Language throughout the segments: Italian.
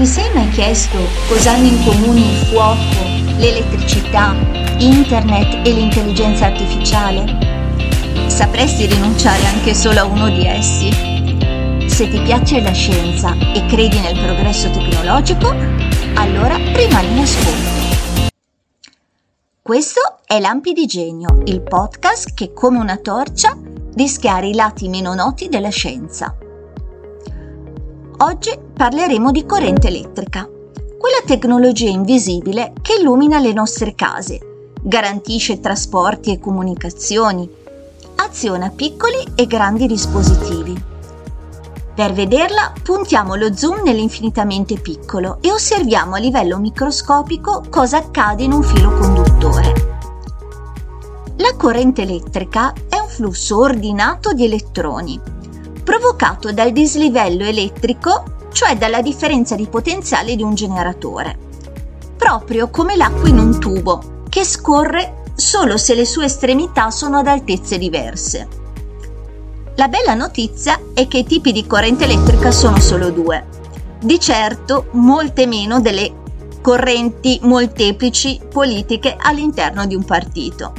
Ti sei mai chiesto cosa hanno in comune il fuoco, l'elettricità, internet e l'intelligenza artificiale? Sapresti rinunciare anche solo a uno di essi? Se ti piace la scienza e credi nel progresso tecnologico, allora rimani in ascolto. Questo è Lampi di Genio, il podcast che come una torcia rischiara i lati meno noti della scienza. Oggi parleremo di corrente elettrica, quella tecnologia invisibile che illumina le nostre case, garantisce trasporti e comunicazioni, aziona piccoli e grandi dispositivi. Per vederla puntiamo lo zoom nell'infinitamente piccolo e osserviamo a livello microscopico cosa accade in un filo conduttore. La corrente elettrica è un flusso ordinato di elettroni provocato dal dislivello elettrico, cioè dalla differenza di potenziale di un generatore, proprio come l'acqua in un tubo, che scorre solo se le sue estremità sono ad altezze diverse. La bella notizia è che i tipi di corrente elettrica sono solo due, di certo molte meno delle correnti molteplici politiche all'interno di un partito.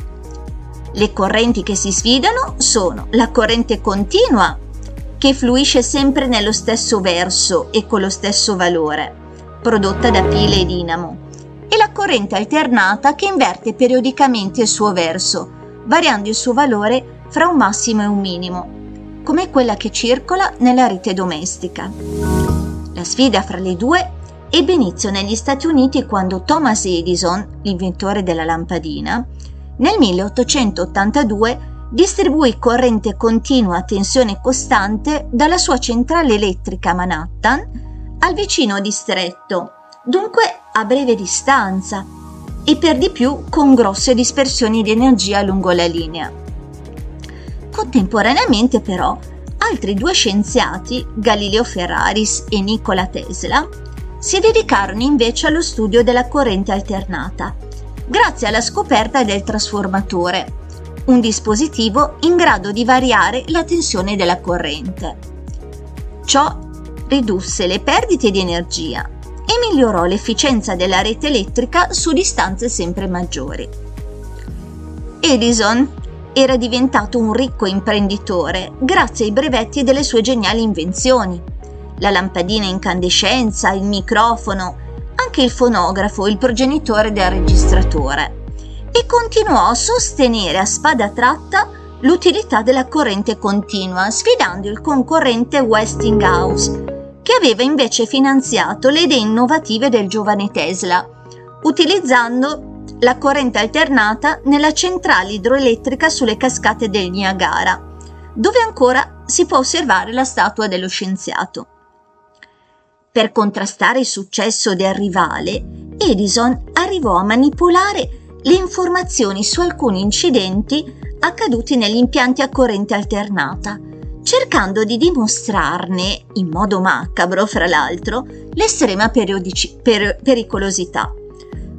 Le correnti che si sfidano sono la corrente continua che fluisce sempre nello stesso verso e con lo stesso valore, prodotta da pile e dinamo, e la corrente alternata che inverte periodicamente il suo verso, variando il suo valore fra un massimo e un minimo, come quella che circola nella rete domestica. La sfida fra le due ebbe inizio negli Stati Uniti quando Thomas Edison, l'inventore della lampadina, nel 1882 distribuì corrente continua a tensione costante dalla sua centrale elettrica Manhattan al vicino distretto, dunque a breve distanza e per di più con grosse dispersioni di energia lungo la linea. Contemporaneamente però altri due scienziati, Galileo Ferraris e Nikola Tesla, si dedicarono invece allo studio della corrente alternata, grazie alla scoperta del trasformatore, un dispositivo in grado di variare la tensione della corrente. Ciò ridusse le perdite di energia e migliorò l'efficienza della rete elettrica su distanze sempre maggiori. Edison era diventato un ricco imprenditore grazie ai brevetti delle sue geniali invenzioni. La lampadina incandescenza, il microfono, anche il fonografo, il progenitore del registratore e continuò a sostenere a spada tratta l'utilità della corrente continua, sfidando il concorrente Westinghouse, che aveva invece finanziato le idee innovative del giovane Tesla, utilizzando la corrente alternata nella centrale idroelettrica sulle cascate del Niagara, dove ancora si può osservare la statua dello scienziato. Per contrastare il successo del rivale, Edison arrivò a manipolare le informazioni su alcuni incidenti accaduti negli impianti a corrente alternata, cercando di dimostrarne, in modo macabro fra l'altro, l'estrema periodici- per- pericolosità.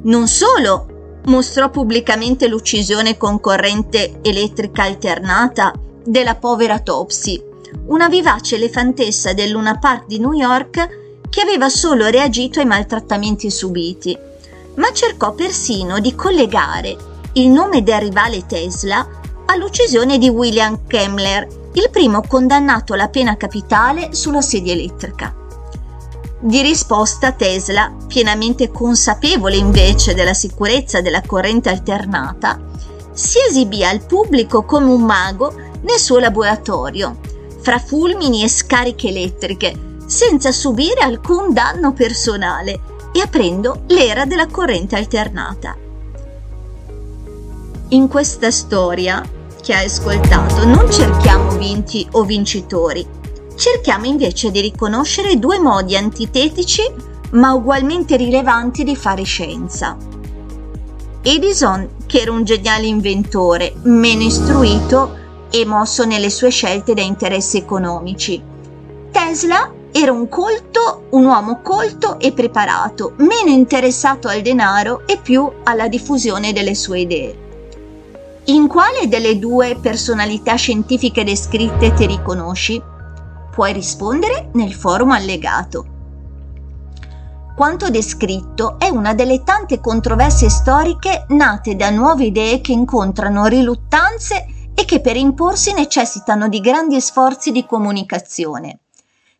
Non solo mostrò pubblicamente l'uccisione con corrente elettrica alternata della povera Topsy, una vivace elefantessa del Luna Park di New York che aveva solo reagito ai maltrattamenti subiti ma cercò persino di collegare il nome del rivale Tesla all'uccisione di William Kemmler, il primo condannato alla pena capitale sulla sedia elettrica. Di risposta Tesla, pienamente consapevole invece della sicurezza della corrente alternata, si esibì al pubblico come un mago nel suo laboratorio, fra fulmini e scariche elettriche, senza subire alcun danno personale e aprendo l'era della corrente alternata. In questa storia che hai ascoltato non cerchiamo vinti o vincitori, cerchiamo invece di riconoscere due modi antitetici ma ugualmente rilevanti di fare scienza. Edison, che era un geniale inventore, meno istruito e mosso nelle sue scelte da interessi economici. Tesla, era un colto, un uomo colto e preparato, meno interessato al denaro e più alla diffusione delle sue idee. In quale delle due personalità scientifiche descritte ti riconosci? Puoi rispondere nel forum allegato. Quanto descritto è una delle tante controversie storiche nate da nuove idee che incontrano riluttanze e che per imporsi necessitano di grandi sforzi di comunicazione.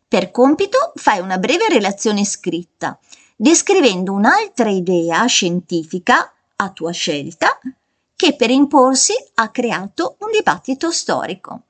Per compito fai una breve relazione scritta, descrivendo un'altra idea scientifica, a tua scelta, che per imporsi ha creato un dibattito storico.